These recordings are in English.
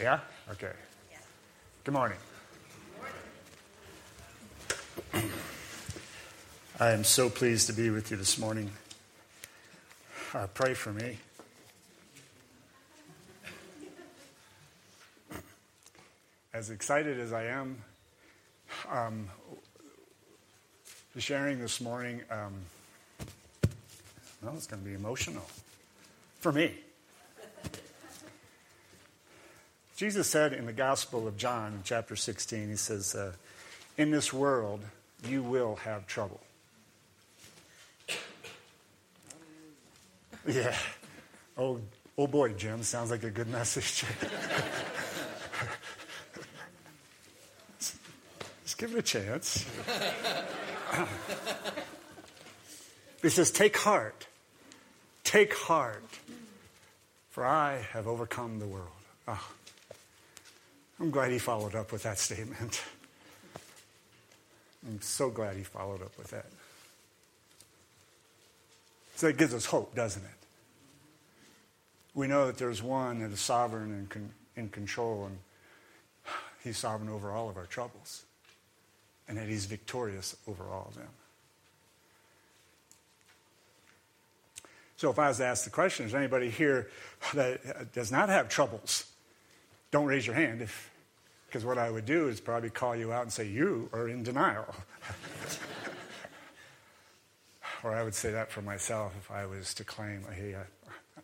Yeah? Okay. Good morning. I am so pleased to be with you this morning. Uh, pray for me. As excited as I am, um, sharing this morning, um, well, it's going to be emotional for me. Jesus said in the Gospel of John, chapter 16, he says, uh, In this world, you will have trouble. Yeah. Oh, oh boy, Jim, sounds like a good message. Just give it a chance. he says, Take heart. Take heart, for I have overcome the world. Oh, I'm glad he followed up with that statement. I'm so glad he followed up with that. So it gives us hope, doesn't it? We know that there's one that is sovereign and con- in control, and he's sovereign over all of our troubles, and that he's victorious over all of them. So if I was to ask the question, is anybody here that does not have troubles? Don't raise your hand if, because what I would do is probably call you out and say, you are in denial. or I would say that for myself if I was to claim, hey,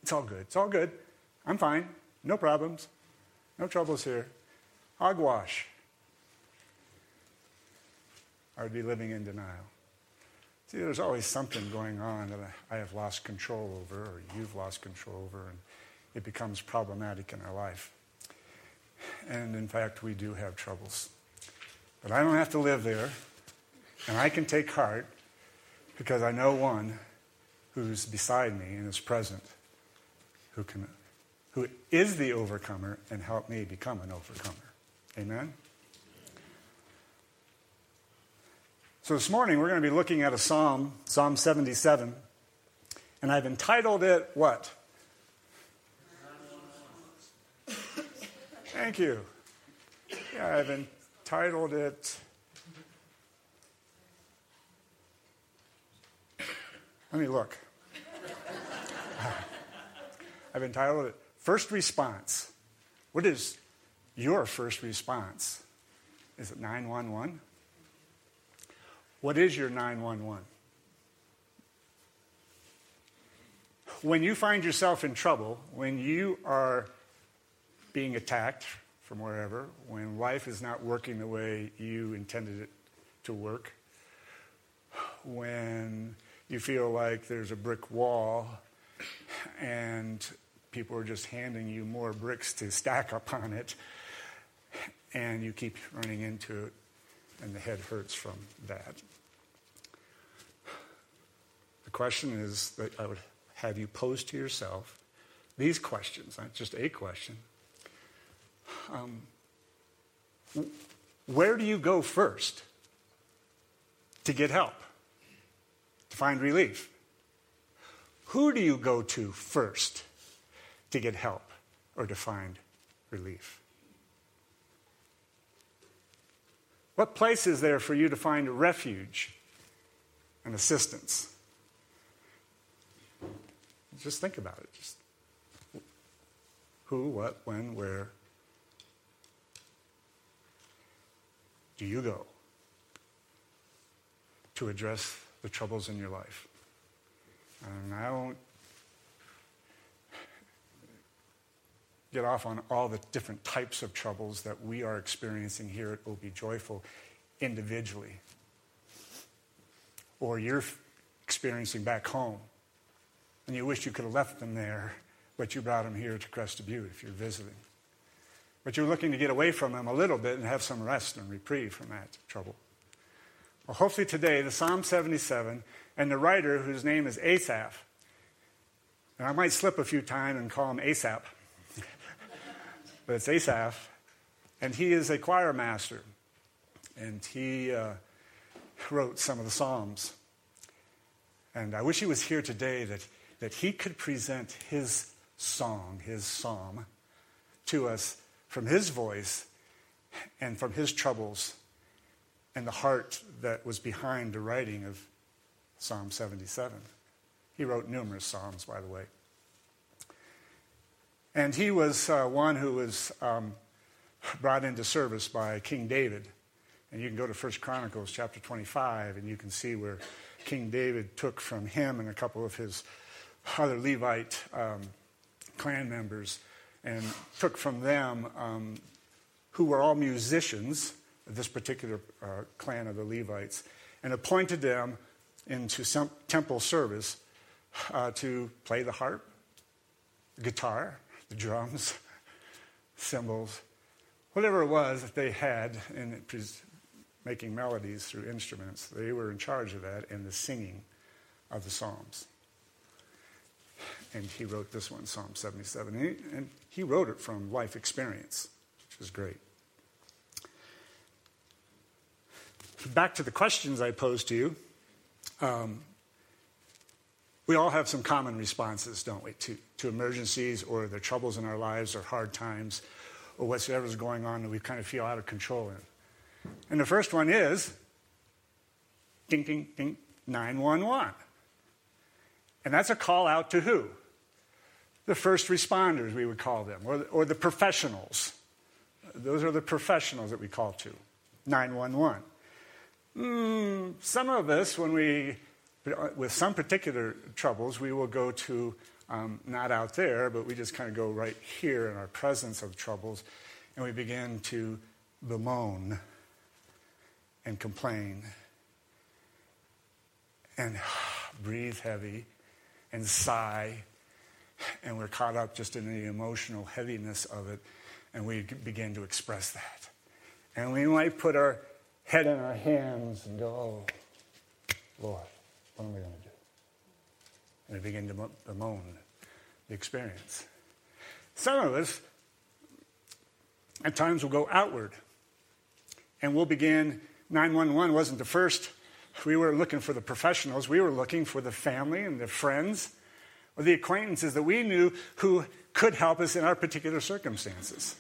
it's all good. It's all good. I'm fine. No problems. No troubles here. Hogwash. I would be living in denial. See, there's always something going on that I have lost control over, or you've lost control over, and it becomes problematic in our life. And in fact, we do have troubles. But I don't have to live there, and I can take heart because I know one who's beside me and is present, who, can, who is the overcomer and help me become an overcomer. Amen? So this morning we're going to be looking at a psalm, Psalm 77, and I've entitled it what? Thank you. Yeah, I've entitled it. Let me look. I've entitled it First Response. What is your first response? Is it 911? What is your 911? When you find yourself in trouble, when you are being attacked from wherever, when life is not working the way you intended it to work, when you feel like there's a brick wall and people are just handing you more bricks to stack upon it, and you keep running into it, and the head hurts from that. The question is that I would have you pose to yourself these questions, not just a question. Um, where do you go first to get help, to find relief? Who do you go to first to get help or to find relief? What place is there for you to find refuge and assistance? Just think about it. Just who, what, when, where do you go to address the troubles in your life? And I won't get off on all the different types of troubles that we are experiencing here at OB Joyful individually, or you're experiencing back home, and you wish you could have left them there, but you brought them here to Crested Butte if you're visiting. But you're looking to get away from them a little bit and have some rest and reprieve from that trouble. Well, hopefully today, the Psalm 77 and the writer, whose name is Asaph, and I might slip a few times and call him Asap but it's Asaph, and he is a choir master, and he uh, wrote some of the Psalms. And I wish he was here today that, that he could present his song, his psalm, to us from his voice and from his troubles and the heart that was behind the writing of Psalm 77. He wrote numerous Psalms, by the way. And he was uh, one who was um, brought into service by King David. And you can go to 1 Chronicles chapter 25, and you can see where King David took from him and a couple of his other Levite um, clan members and took from them, um, who were all musicians, this particular uh, clan of the Levites, and appointed them into some temple service uh, to play the harp, the guitar, the drums, cymbals, whatever it was that they had in making melodies through instruments. They were in charge of that and the singing of the Psalms. And he wrote this one, Psalm 77. And he, and he wrote it from life experience, which is great. Back to the questions I posed to you. Um, we all have some common responses, don't we, to, to emergencies or the troubles in our lives or hard times or whatever's going on that we kind of feel out of control in. And the first one is ding, ding, ding, 911. And that's a call out to who? The first responders, we would call them, or, or the professionals. Those are the professionals that we call to 911. Mm, some of us, when we with some particular troubles, we will go to um, not out there, but we just kind of go right here in our presence of troubles, and we begin to bemoan and complain and breathe heavy and sigh, and we're caught up just in the emotional heaviness of it, and we begin to express that. And we might put our head in our hands and go, oh, Lord what am I going to do? And we begin to bemoan the experience. Some of us, at times, will go outward. And we'll begin, 911 wasn't the first. We were looking for the professionals. We were looking for the family and the friends or the acquaintances that we knew who could help us in our particular circumstances.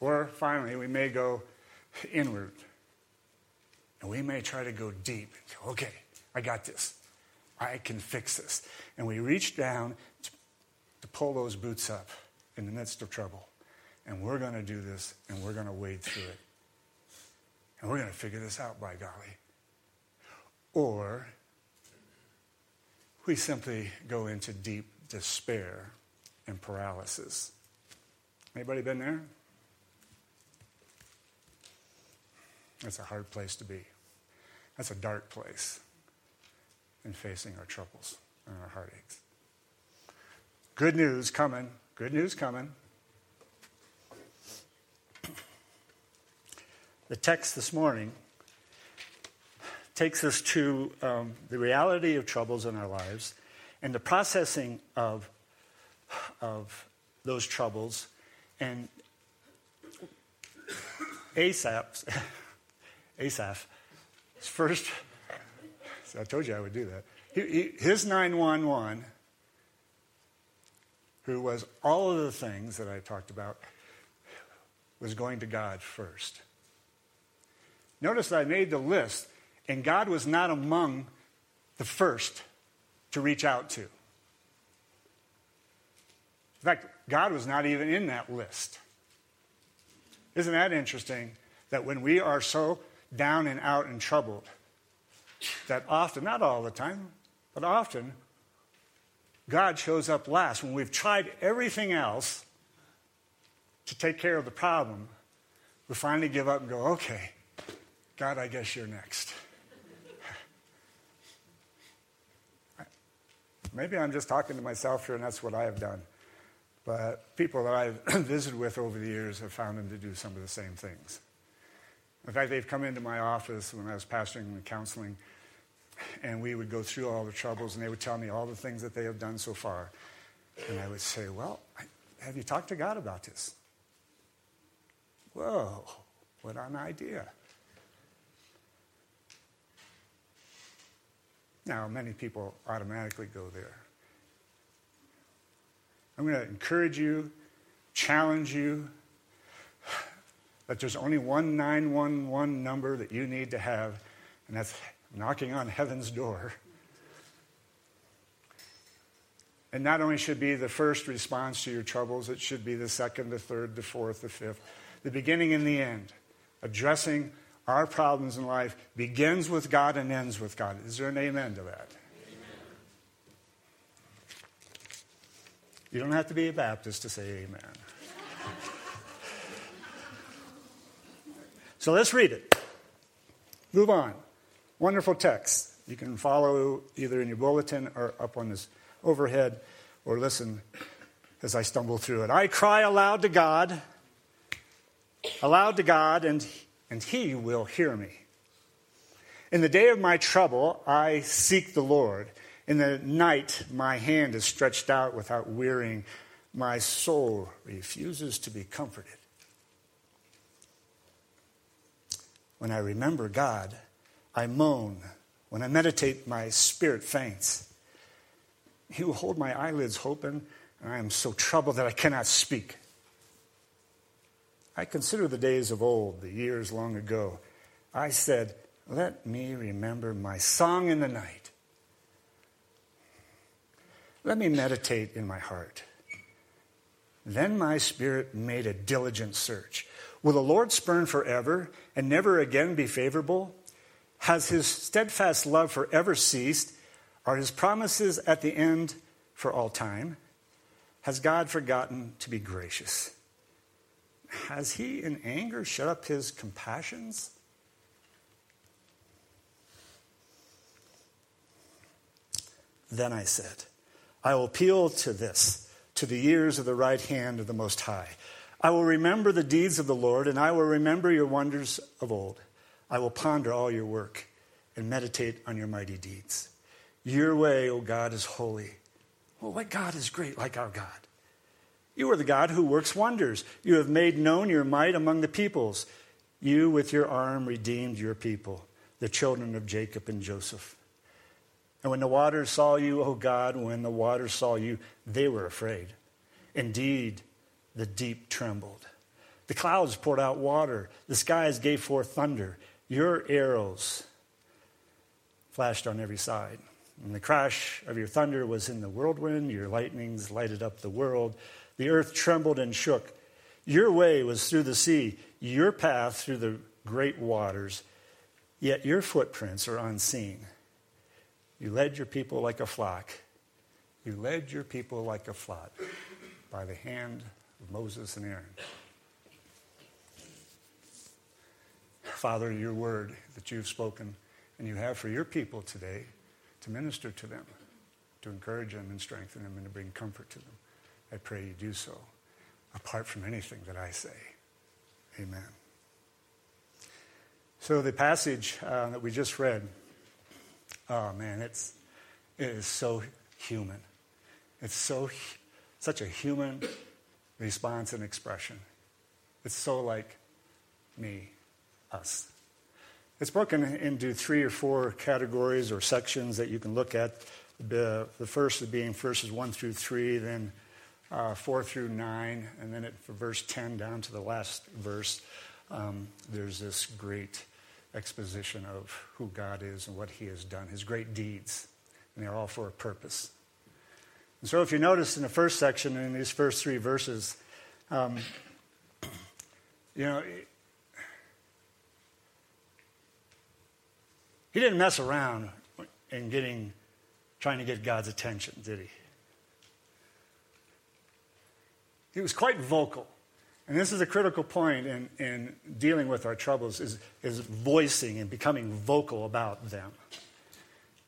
Or finally, we may go inward. And we may try to go deep and go, okay, I got this. I can fix this. And we reach down to, to pull those boots up in the midst of trouble. And we're going to do this, and we're going to wade through it. And we're going to figure this out, by golly. Or we simply go into deep despair and paralysis. Anybody been there? That's a hard place to be. That's a dark place in facing our troubles and our heartaches. Good news coming. Good news coming. The text this morning takes us to um, the reality of troubles in our lives and the processing of, of those troubles and Asaph, Asaph, first I told you I would do that. His 911, who was all of the things that I talked about, was going to God first. Notice I made the list, and God was not among the first to reach out to. In fact, God was not even in that list. Isn't that interesting that when we are so down and out and troubled, that often, not all the time, but often, God shows up last. When we've tried everything else to take care of the problem, we finally give up and go, okay, God, I guess you're next. Maybe I'm just talking to myself here, and that's what I have done. But people that I've visited with over the years have found them to do some of the same things. In fact, they've come into my office when I was pastoring and counseling and we would go through all the troubles, and they would tell me all the things that they have done so far. And I would say, Well, have you talked to God about this? Whoa, what an idea. Now, many people automatically go there. I'm going to encourage you challenge you that there's only one 911 number that you need to have, and that's knocking on heaven's door. And not only should be the first response to your troubles, it should be the second, the third, the fourth, the fifth, the beginning and the end. Addressing our problems in life begins with God and ends with God. Is there an amen to that? You don't have to be a Baptist to say amen. so let's read it. Move on. Wonderful text. You can follow either in your bulletin or up on this overhead or listen as I stumble through it. I cry aloud to God, aloud to God, and, and He will hear me. In the day of my trouble, I seek the Lord. In the night, my hand is stretched out without wearying. My soul refuses to be comforted. When I remember God, I moan. When I meditate, my spirit faints. He will hold my eyelids open, and I am so troubled that I cannot speak. I consider the days of old, the years long ago. I said, Let me remember my song in the night. Let me meditate in my heart. Then my spirit made a diligent search. Will the Lord spurn forever and never again be favorable? Has his steadfast love forever ceased? Are his promises at the end for all time? Has God forgotten to be gracious? Has he in anger shut up his compassions? Then I said, I will appeal to this, to the years of the right hand of the Most High. I will remember the deeds of the Lord, and I will remember your wonders of old. I will ponder all your work and meditate on your mighty deeds. Your way, O God, is holy. Well, what God is great like our God? You are the God who works wonders. You have made known your might among the peoples. You, with your arm, redeemed your people, the children of Jacob and Joseph. And when the waters saw you, O God, when the waters saw you, they were afraid. Indeed, the deep trembled. The clouds poured out water, the skies gave forth thunder. Your arrows flashed on every side. And the crash of your thunder was in the whirlwind, your lightnings lighted up the world. The earth trembled and shook. Your way was through the sea, your path through the great waters, yet your footprints are unseen. You led your people like a flock. You led your people like a flock by the hand of Moses and Aaron. Father, your word that you've spoken and you have for your people today to minister to them, to encourage them and strengthen them and to bring comfort to them. I pray you do so apart from anything that I say. Amen. So, the passage uh, that we just read Oh man, it's it is so human. It's so such a human response and expression. It's so like me, us. It's broken into three or four categories or sections that you can look at. The, first being verses 1 through 3, then uh, 4 through 9, and then at verse 10 down to the last verse, um, there's this great exposition of who God is and what He has done, His great deeds. And they're all for a purpose. And so, if you notice in the first section, in these first three verses, um, you know, he didn't mess around in getting, trying to get God's attention, did he? He was quite vocal. And this is a critical point in, in dealing with our troubles is, is voicing and becoming vocal about them.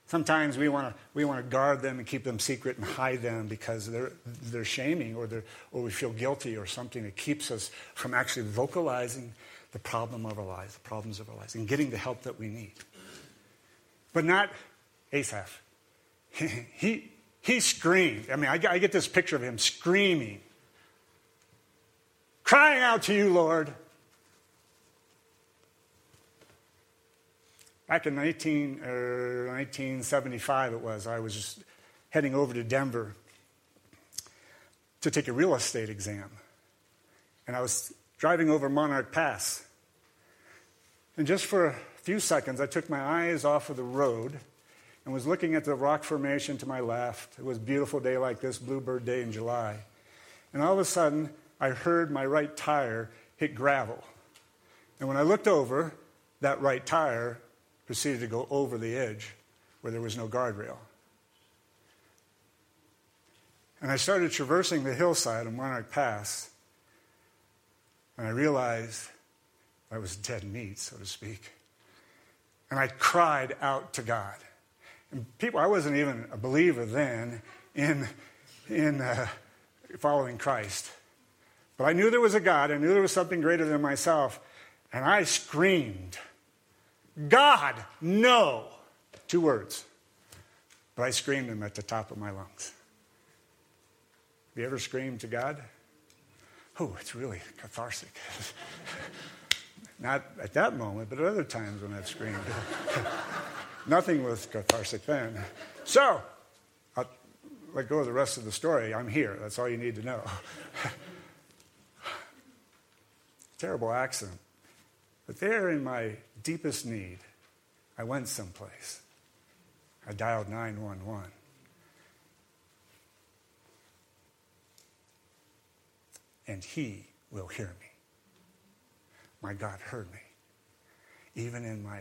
Sometimes we want to we want to guard them and keep them secret and hide them because they're they're shaming or they're, or we feel guilty or something that keeps us from actually vocalizing the problem of our lives, the problems of our lives, and getting the help that we need. But not Asaph. he he screamed. I mean, I, I get this picture of him screaming crying out to you, Lord. Back in 19, er, 1975, it was, I was just heading over to Denver to take a real estate exam. and I was driving over Monarch Pass. And just for a few seconds, I took my eyes off of the road and was looking at the rock formation to my left. It was a beautiful day like this, Bluebird Day in July. And all of a sudden, I heard my right tire hit gravel. And when I looked over, that right tire proceeded to go over the edge where there was no guardrail. And I started traversing the hillside of Monarch Pass, and I realized I was dead meat, so to speak. And I cried out to God. And people, I wasn't even a believer then in, in uh, following Christ. But I knew there was a God. I knew there was something greater than myself. And I screamed, God, no. Two words. But I screamed them at the top of my lungs. Have you ever screamed to God? Oh, it's really cathartic. Not at that moment, but at other times when I've screamed. Nothing was cathartic then. So, I'll let go of the rest of the story. I'm here. That's all you need to know. Terrible accident. But there, in my deepest need, I went someplace. I dialed 911. And he will hear me. My God heard me. Even in my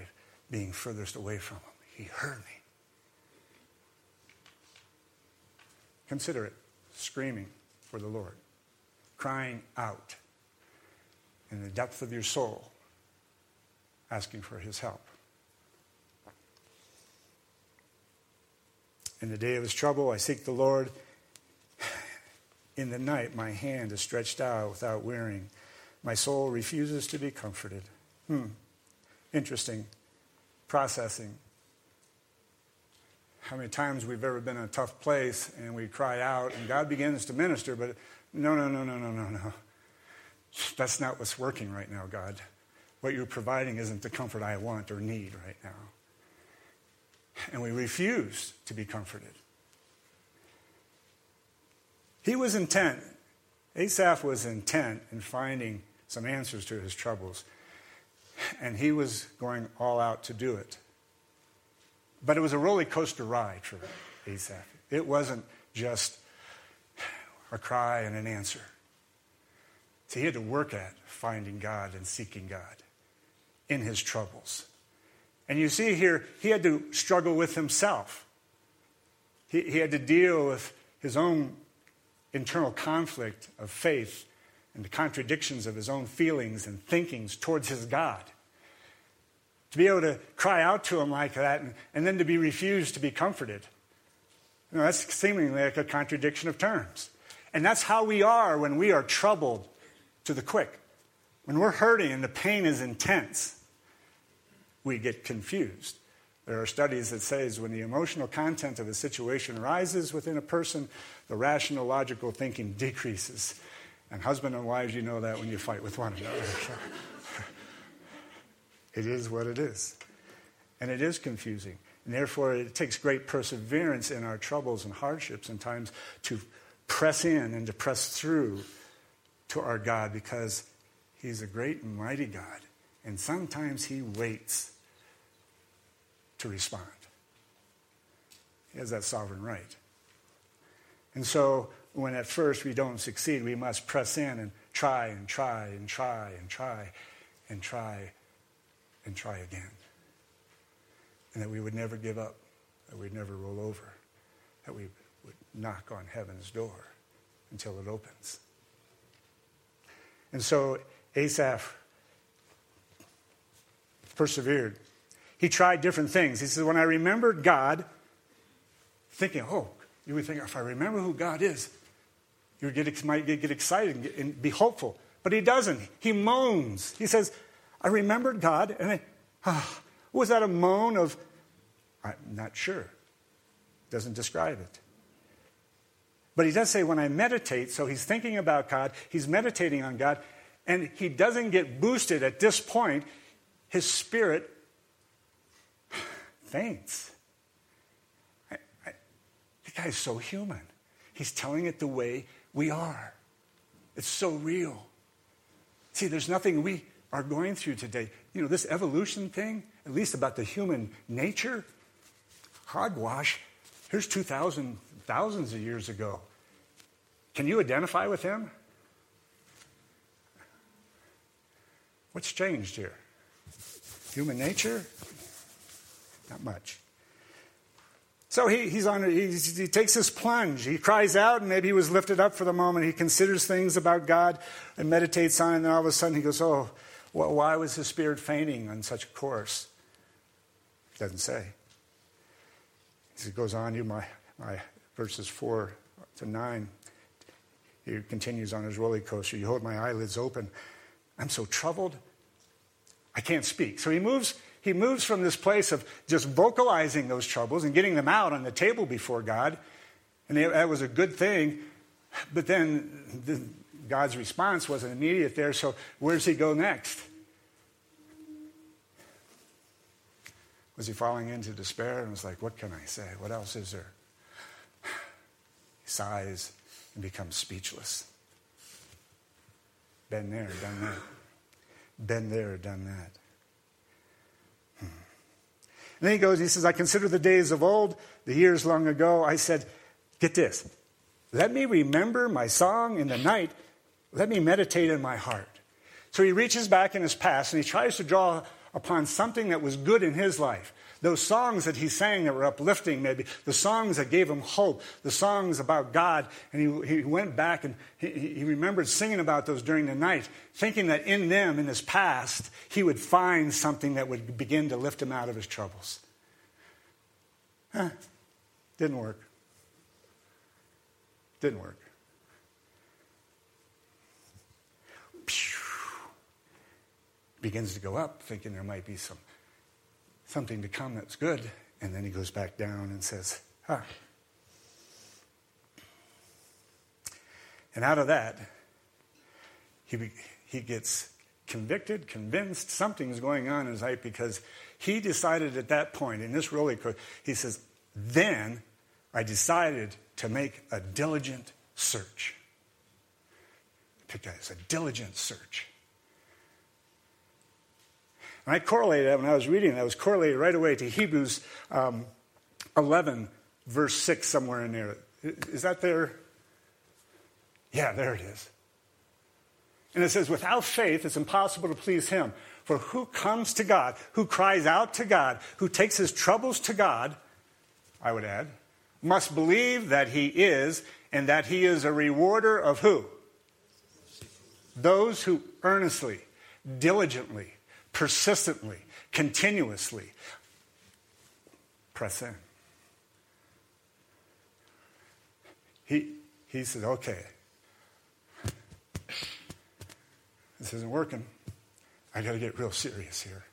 being furthest away from him, he heard me. Consider it screaming for the Lord, crying out in the depth of your soul asking for his help. In the day of his trouble, I seek the Lord. In the night, my hand is stretched out without wearying. My soul refuses to be comforted. Hmm. Interesting. Processing. How many times we've ever been in a tough place and we cry out and God begins to minister, but no, no, no, no, no, no, no. That's not what's working right now, God. What you're providing isn't the comfort I want or need right now. And we refuse to be comforted. He was intent, Asaph was intent in finding some answers to his troubles. And he was going all out to do it. But it was a roller coaster ride for Asaph. It wasn't just a cry and an answer. So he had to work at finding God and seeking God in his troubles. And you see here, he had to struggle with himself. He, he had to deal with his own internal conflict of faith and the contradictions of his own feelings and thinkings towards his God. To be able to cry out to him like that and, and then to be refused to be comforted. You know, that's seemingly like a contradiction of terms. And that's how we are when we are troubled to the quick. When we're hurting and the pain is intense, we get confused. There are studies that says when the emotional content of a situation rises within a person, the rational, logical thinking decreases. And husband and wives, you know that when you fight with one another. it is what it is. And it is confusing. And therefore, it takes great perseverance in our troubles and hardships and times to press in and to press through to our God because He's a great and mighty God. And sometimes He waits to respond. He has that sovereign right. And so, when at first we don't succeed, we must press in and try and try and try and try and try and try again. And that we would never give up, that we'd never roll over, that we would knock on heaven's door until it opens. And so Asaph persevered. He tried different things. He says, When I remembered God, thinking, oh, you would think, if I remember who God is, you get, might get, get excited and, get, and, be hopeful. But he doesn't. He moans. He says, I remembered God, and I, ah, was that a moan of, I'm not sure. Doesn't describe it. But he does say, when I meditate, so he's thinking about God, he's meditating on God, and he doesn't get boosted at this point. His spirit faints. I, I, the guy's so human. He's telling it the way we are. It's so real. See, there's nothing we are going through today. You know, this evolution thing, at least about the human nature, hogwash. Here's 2,000, thousands of years ago. Can you identify with him? What's changed here? Human nature? Not much. So he, he's on, he takes this plunge. He cries out, and maybe he was lifted up for the moment. He considers things about God and meditates on it, and then all of a sudden he goes, Oh, well, why was his spirit fainting on such a course? Doesn't say. He goes on, you, my, my verses 4 to 9. He continues on his roller coaster. You hold my eyelids open. I'm so troubled, I can't speak. So he moves he moves from this place of just vocalizing those troubles and getting them out on the table before God. And that was a good thing. But then the, God's response wasn't immediate there. So where does he go next? Was he falling into despair and was like, what can I say? What else is there? Sighs and becomes speechless. Been there, done that. Been there, done that. Hmm. And then he goes, he says, I consider the days of old, the years long ago. I said, get this. Let me remember my song in the night. Let me meditate in my heart. So he reaches back in his past and he tries to draw upon something that was good in his life. Those songs that he sang that were uplifting, maybe, the songs that gave him hope, the songs about God. And he, he went back and he, he remembered singing about those during the night, thinking that in them, in his past, he would find something that would begin to lift him out of his troubles. Huh, didn't work. Didn't work. Begins to go up, thinking there might be some something to come that's good. And then he goes back down and says, huh. And out of that, he, he gets convicted, convinced something's going on in his life because he decided at that point, in this really, he says, then I decided to make a diligent search. Pick that as a diligent search. And I correlated that when I was reading I was correlated right away to Hebrews um, 11, verse 6, somewhere in there. Is that there? Yeah, there it is. And it says, without faith, it's impossible to please him. For who comes to God, who cries out to God, who takes his troubles to God, I would add, must believe that he is, and that he is a rewarder of who? Those who earnestly, diligently, persistently, continuously. Press in. He, he says, okay, this isn't working. I got to get real serious here.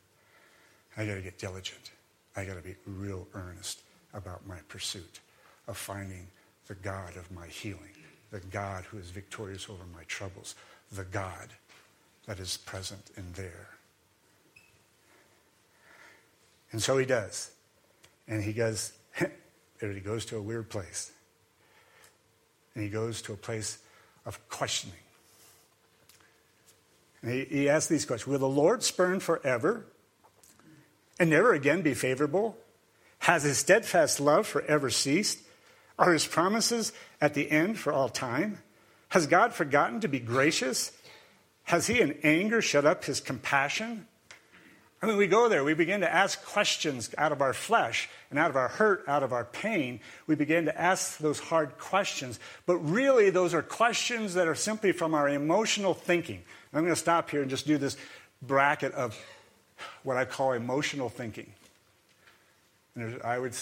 I got to get diligent. I got to be real earnest about my pursuit of finding the God of my healing, the God who is victorious over my troubles, the God that is present in there. And so he does. And he goes, there he goes to a weird place. And he goes to a place of questioning. And he, he asks these questions Will the Lord spurn forever and never again be favorable? Has his steadfast love forever ceased? Are his promises at the end for all time? Has God forgotten to be gracious? Has he in anger shut up his compassion? I mean, we go there, we begin to ask questions out of our flesh and out of our hurt, out of our pain. We begin to ask those hard questions. But really, those are questions that are simply from our emotional thinking. And I'm going to stop here and just do this bracket of what I call emotional thinking. And I would,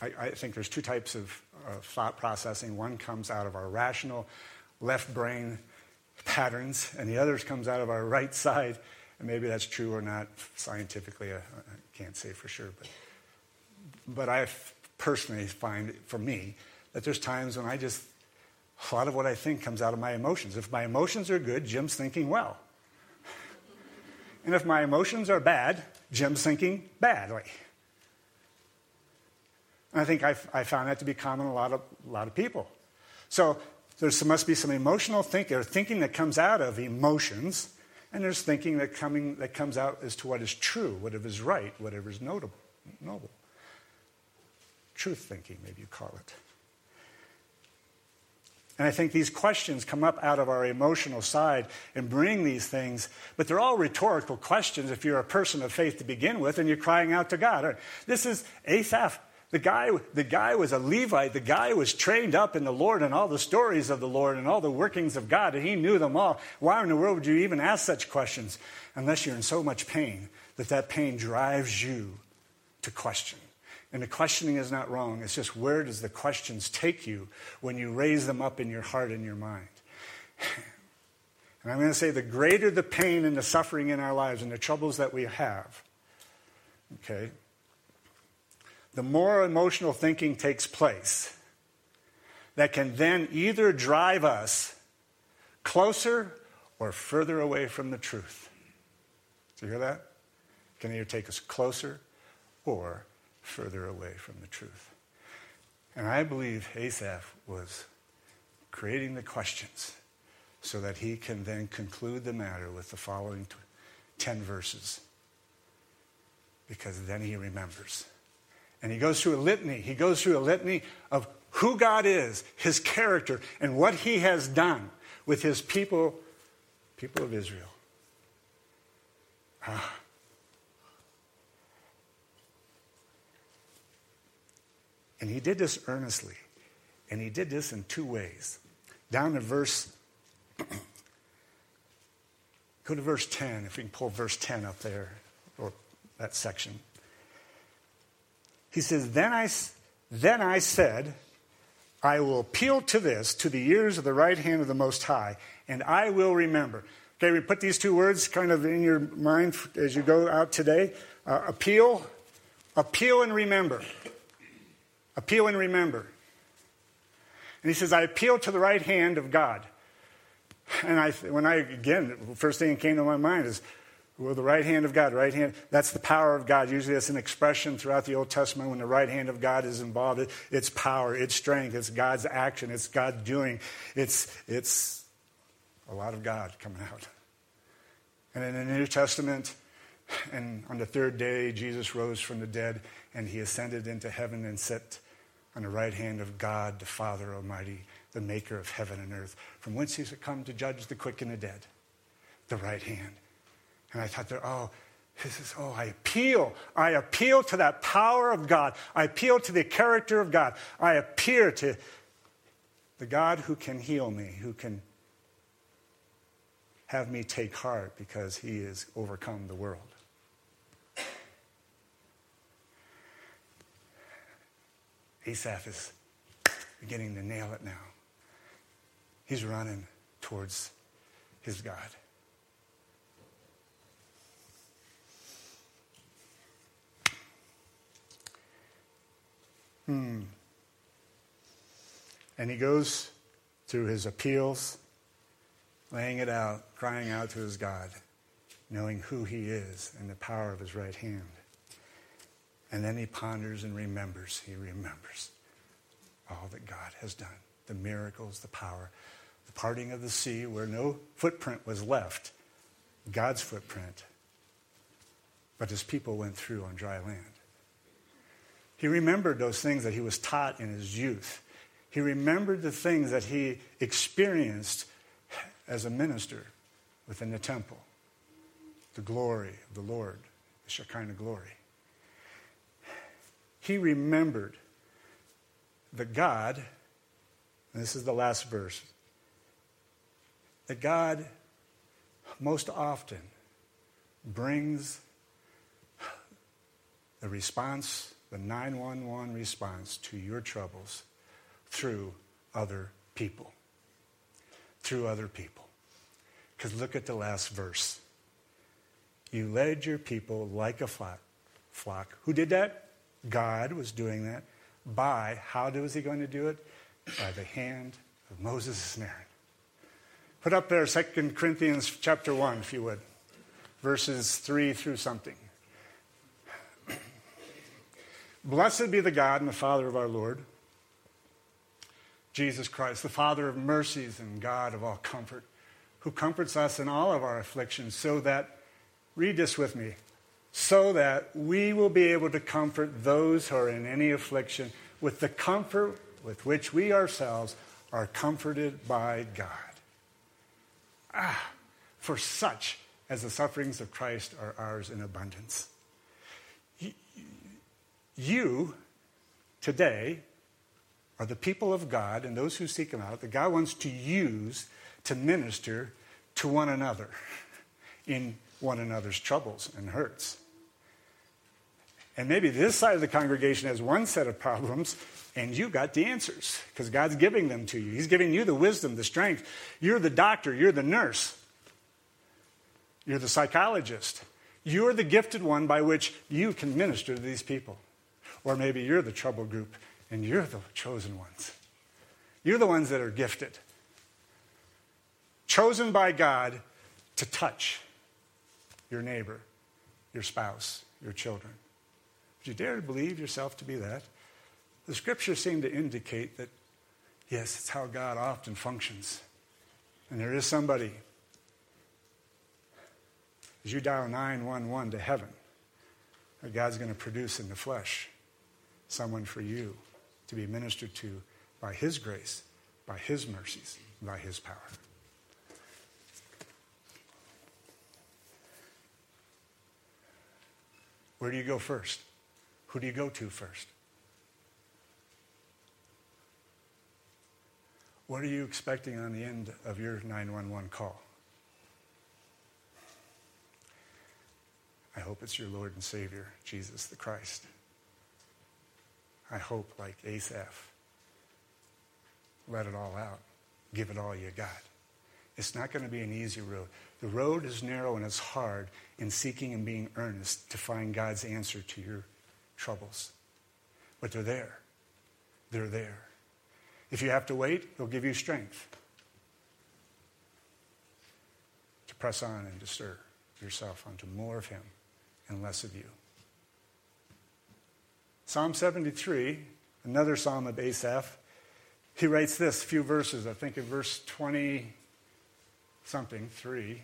I, I, think there's two types of uh, thought processing. One comes out of our rational left brain patterns, and the other comes out of our right side and maybe that's true or not scientifically, I, I can't say for sure. But, but I personally find, for me, that there's times when I just, a lot of what I think comes out of my emotions. If my emotions are good, Jim's thinking well. And if my emotions are bad, Jim's thinking badly. And I think I, I found that to be common a lot of, a lot of people. So There must be some emotional thinking, or thinking that comes out of emotions, and there's thinking that, coming, that comes out as to what is true, whatever is right, whatever is notable, noble. Truth thinking, maybe you call it. And I think these questions come up out of our emotional side and bring these things, but they're all rhetorical questions if you're a person of faith to begin with and you're crying out to God. This is Asaph the guy, the guy was a Levite. The guy was trained up in the Lord and all the stories of the Lord and all the workings of God, and he knew them all. Why in the world would you even ask such questions unless you're in so much pain that that pain drives you to question? And the questioning is not wrong. It's just where does the questions take you when you raise them up in your heart and your mind? And I'm going to say the greater the pain and the suffering in our lives and the troubles that we have, okay, the more emotional thinking takes place that can then either drive us closer or further away from the truth. Do you hear that? Can either take us closer or further away from the truth. And I believe Asaph was creating the questions so that he can then conclude the matter with the following 10 verses. Because then he remembers. And he goes through a litany. He goes through a litany of who God is, his character, and what he has done with his people, people of Israel. Ah. And he did this earnestly. And he did this in two ways. Down to verse, go to verse 10, if we can pull verse 10 up there, or that section. He says, Then I, then I said, I will appeal to this, to the ears of the right hand of the Most High, and I will remember. Okay, we put these two words kind of in your mind as you go out today. Uh, appeal, appeal and remember. Appeal and remember. And he says, I appeal to the right hand of God. And I, when I, again, the first thing that came to my mind is, well, the right hand of God, right hand, that's the power of God. Usually that's an expression throughout the Old Testament when the right hand of God is involved. it's power, it's strength, it's God's action, it's God doing. It's, it's a lot of God coming out. And in the New Testament, and on the third day, Jesus rose from the dead and he ascended into heaven and sat on the right hand of God, the Father Almighty, the maker of heaven and earth, from whence he's come to judge the quick and the dead. The right hand. And I thought, oh, this is, oh, I appeal. I appeal to that power of God. I appeal to the character of God. I appeal to the God who can heal me, who can have me take heart because he has overcome the world. Asaph is beginning to nail it now. He's running towards his God. Hmm. And he goes through his appeals, laying it out, crying out to his God, knowing who he is and the power of his right hand. And then he ponders and remembers. He remembers all that God has done the miracles, the power, the parting of the sea where no footprint was left, God's footprint. But his people went through on dry land. He remembered those things that he was taught in his youth. He remembered the things that he experienced as a minister within the temple the glory of the Lord, the Shekinah glory. He remembered that God, and this is the last verse, that God most often brings the response the 911 response to your troubles through other people. Through other people. Because look at the last verse. You led your people like a flock. flock. Who did that? God was doing that. By, how was he going to do it? By the hand of Moses and Aaron. Put up there 2 Corinthians chapter 1, if you would, verses 3 through something. Blessed be the God and the Father of our Lord Jesus Christ, the Father of mercies and God of all comfort, who comforts us in all of our afflictions, so that, read this with me, so that we will be able to comfort those who are in any affliction with the comfort with which we ourselves are comforted by God. Ah, for such as the sufferings of Christ are ours in abundance. You, today, are the people of God and those who seek Him out that God wants to use to minister to one another in one another's troubles and hurts. And maybe this side of the congregation has one set of problems and you got the answers because God's giving them to you. He's giving you the wisdom, the strength. You're the doctor, you're the nurse, you're the psychologist. You're the gifted one by which you can minister to these people. Or maybe you're the trouble group and you're the chosen ones. You're the ones that are gifted, chosen by God to touch your neighbor, your spouse, your children. Would you dare to believe yourself to be that? The scriptures seem to indicate that, yes, it's how God often functions. And there is somebody, as you dial 911 to heaven, that God's going to produce in the flesh someone for you to be ministered to by His grace, by His mercies, by His power. Where do you go first? Who do you go to first? What are you expecting on the end of your 911 call? I hope it's your Lord and Savior, Jesus the Christ. I hope, like Asaph, let it all out. Give it all you got. It's not going to be an easy road. The road is narrow and it's hard in seeking and being earnest to find God's answer to your troubles. But they're there. They're there. If you have to wait, He'll give you strength to press on and to stir yourself onto more of Him and less of you. Psalm 73, another psalm of Asaph, he writes this few verses, I think in verse 20 something, 3.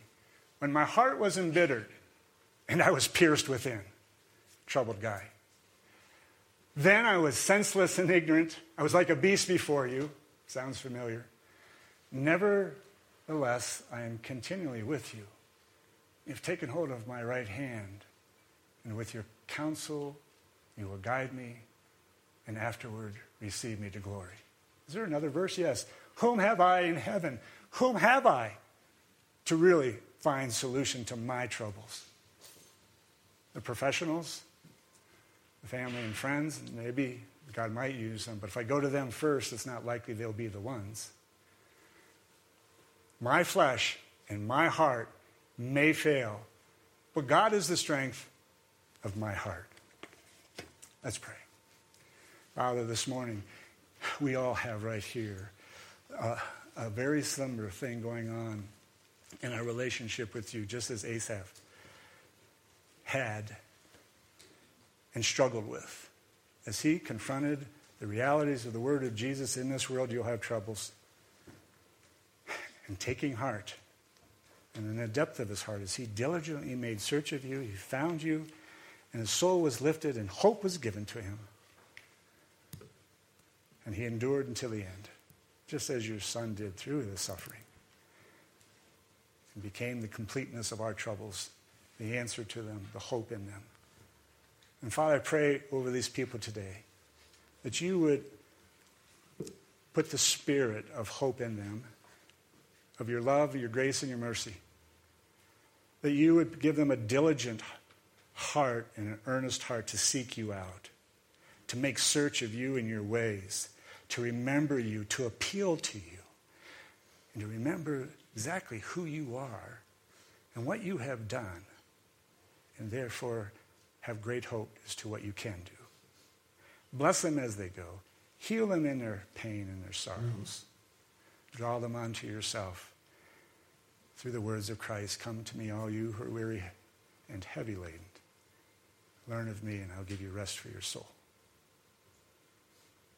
When my heart was embittered and I was pierced within, troubled guy. Then I was senseless and ignorant. I was like a beast before you. Sounds familiar. Nevertheless, I am continually with you. You've taken hold of my right hand, and with your counsel you will guide me, and afterward receive me to glory. Is there another verse? Yes. Whom have I in heaven? Whom have I to really find solution to my troubles? The professionals, the family and friends, maybe God might use them, but if I go to them first, it's not likely they'll be the ones. My flesh and my heart may fail, but God is the strength of my heart. Let's pray. Father, this morning, we all have right here uh, a very similar thing going on in our relationship with you, just as Asaph had and struggled with. As he confronted the realities of the word of Jesus in this world, you'll have troubles. And taking heart, and in the depth of his heart, as he diligently made search of you, he found you and his soul was lifted, and hope was given to him. And he endured until the end, just as your son did through the suffering. And became the completeness of our troubles, the answer to them, the hope in them. And Father, I pray over these people today that you would put the spirit of hope in them, of your love, your grace, and your mercy. That you would give them a diligent heart and an earnest heart to seek you out, to make search of you and your ways, to remember you, to appeal to you, and to remember exactly who you are and what you have done, and therefore have great hope as to what you can do. Bless them as they go. Heal them in their pain and their sorrows. Mm-hmm. Draw them unto yourself through the words of Christ. Come to me, all you who are weary and heavy laden Learn of me, and I'll give you rest for your soul.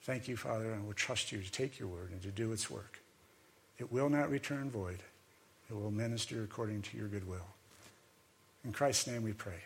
Thank you, Father, and we'll trust you to take your word and to do its work. It will not return void. It will minister according to your good will. In Christ's name we pray.